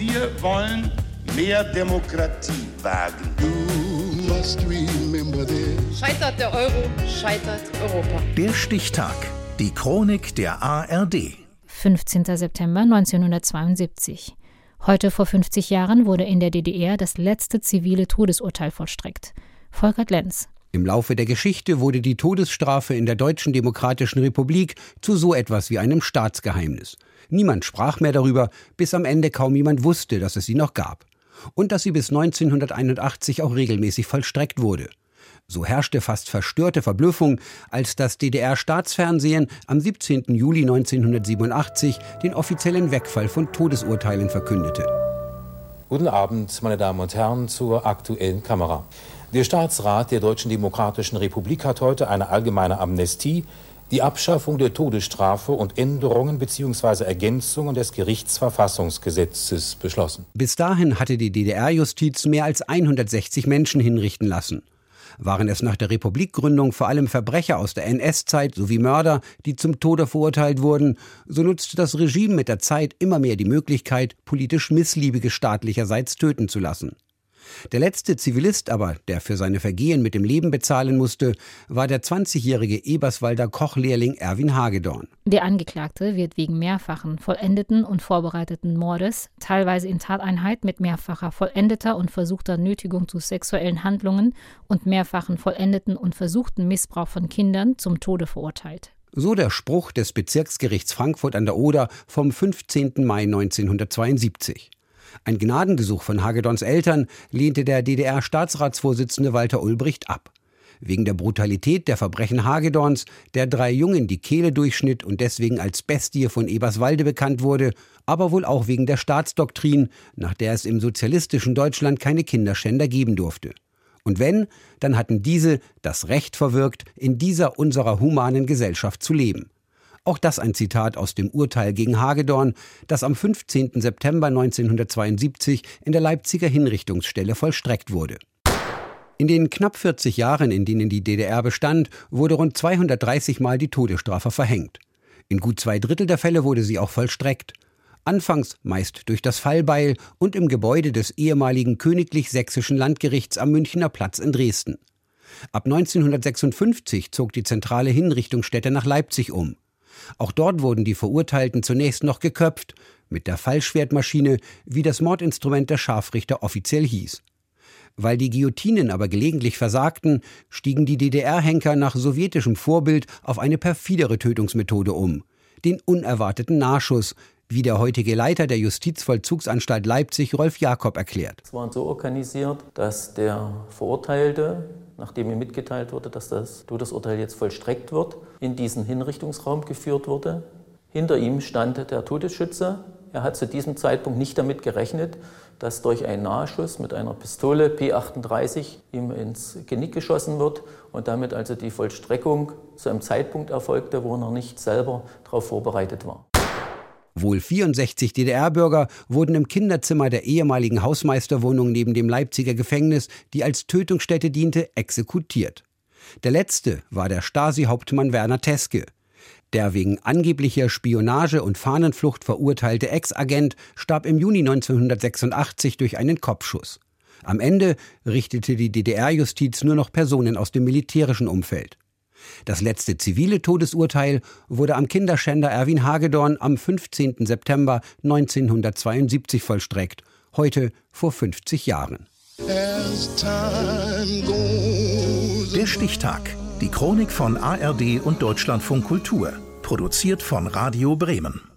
Wir wollen mehr Demokratie wagen. Scheitert der Euro, scheitert Europa. Der Stichtag. Die Chronik der ARD. 15. September 1972. Heute vor 50 Jahren wurde in der DDR das letzte zivile Todesurteil vollstreckt. Volker Glenz. Im Laufe der Geschichte wurde die Todesstrafe in der Deutschen Demokratischen Republik zu so etwas wie einem Staatsgeheimnis. Niemand sprach mehr darüber, bis am Ende kaum jemand wusste, dass es sie noch gab. Und dass sie bis 1981 auch regelmäßig vollstreckt wurde. So herrschte fast verstörte Verblüffung, als das DDR-Staatsfernsehen am 17. Juli 1987 den offiziellen Wegfall von Todesurteilen verkündete. Guten Abend, meine Damen und Herren, zur aktuellen Kamera. Der Staatsrat der Deutschen Demokratischen Republik hat heute eine allgemeine Amnestie, die Abschaffung der Todesstrafe und Änderungen bzw. Ergänzungen des Gerichtsverfassungsgesetzes beschlossen. Bis dahin hatte die DDR-Justiz mehr als 160 Menschen hinrichten lassen waren es nach der Republikgründung vor allem Verbrecher aus der NS-Zeit sowie Mörder, die zum Tode verurteilt wurden, so nutzte das Regime mit der Zeit immer mehr die Möglichkeit, politisch Missliebige staatlicherseits töten zu lassen. Der letzte Zivilist aber, der für seine Vergehen mit dem Leben bezahlen musste, war der 20-jährige Eberswalder Kochlehrling Erwin Hagedorn. Der Angeklagte wird wegen mehrfachen vollendeten und vorbereiteten Mordes, teilweise in Tateinheit mit mehrfacher vollendeter und versuchter Nötigung zu sexuellen Handlungen und mehrfachen vollendeten und versuchten Missbrauch von Kindern zum Tode verurteilt. So der Spruch des Bezirksgerichts Frankfurt an der Oder vom 15. Mai 1972. Ein Gnadengesuch von Hagedorns Eltern lehnte der DDR-Staatsratsvorsitzende Walter Ulbricht ab. Wegen der Brutalität der Verbrechen Hagedorns, der drei Jungen die Kehle durchschnitt und deswegen als Bestie von Eberswalde bekannt wurde, aber wohl auch wegen der Staatsdoktrin, nach der es im sozialistischen Deutschland keine Kinderschänder geben durfte. Und wenn, dann hatten diese das Recht verwirkt, in dieser unserer humanen Gesellschaft zu leben. Auch das ein Zitat aus dem Urteil gegen Hagedorn, das am 15. September 1972 in der Leipziger Hinrichtungsstelle vollstreckt wurde. In den knapp 40 Jahren, in denen die DDR bestand, wurde rund 230 Mal die Todesstrafe verhängt. In gut zwei Drittel der Fälle wurde sie auch vollstreckt. Anfangs meist durch das Fallbeil und im Gebäude des ehemaligen Königlich Sächsischen Landgerichts am Münchner Platz in Dresden. Ab 1956 zog die zentrale Hinrichtungsstätte nach Leipzig um. Auch dort wurden die Verurteilten zunächst noch geköpft, mit der Fallschwertmaschine, wie das Mordinstrument der Scharfrichter offiziell hieß. Weil die Guillotinen aber gelegentlich versagten, stiegen die DDR-Henker nach sowjetischem Vorbild auf eine perfidere Tötungsmethode um, den unerwarteten Nahschuss, wie der heutige Leiter der Justizvollzugsanstalt Leipzig, Rolf Jakob, erklärt. Es war so organisiert, dass der Verurteilte, nachdem ihm mitgeteilt wurde, dass das Todesurteil jetzt vollstreckt wird, in diesen Hinrichtungsraum geführt wurde. Hinter ihm stand der Todesschütze. Er hat zu diesem Zeitpunkt nicht damit gerechnet, dass durch einen Nahschuss mit einer Pistole P38 ihm ins Genick geschossen wird und damit also die Vollstreckung zu einem Zeitpunkt erfolgte, wo er noch nicht selber darauf vorbereitet war. Wohl 64 DDR-Bürger wurden im Kinderzimmer der ehemaligen Hausmeisterwohnung neben dem Leipziger Gefängnis, die als Tötungsstätte diente, exekutiert. Der letzte war der Stasi-Hauptmann Werner Teske. Der wegen angeblicher Spionage und Fahnenflucht verurteilte Ex-Agent starb im Juni 1986 durch einen Kopfschuss. Am Ende richtete die DDR-Justiz nur noch Personen aus dem militärischen Umfeld. Das letzte zivile Todesurteil wurde am Kinderschänder Erwin Hagedorn am 15. September 1972 vollstreckt, heute vor 50 Jahren. Der Stichtag. Die Chronik von ARD und Deutschlandfunk Kultur. Produziert von Radio Bremen.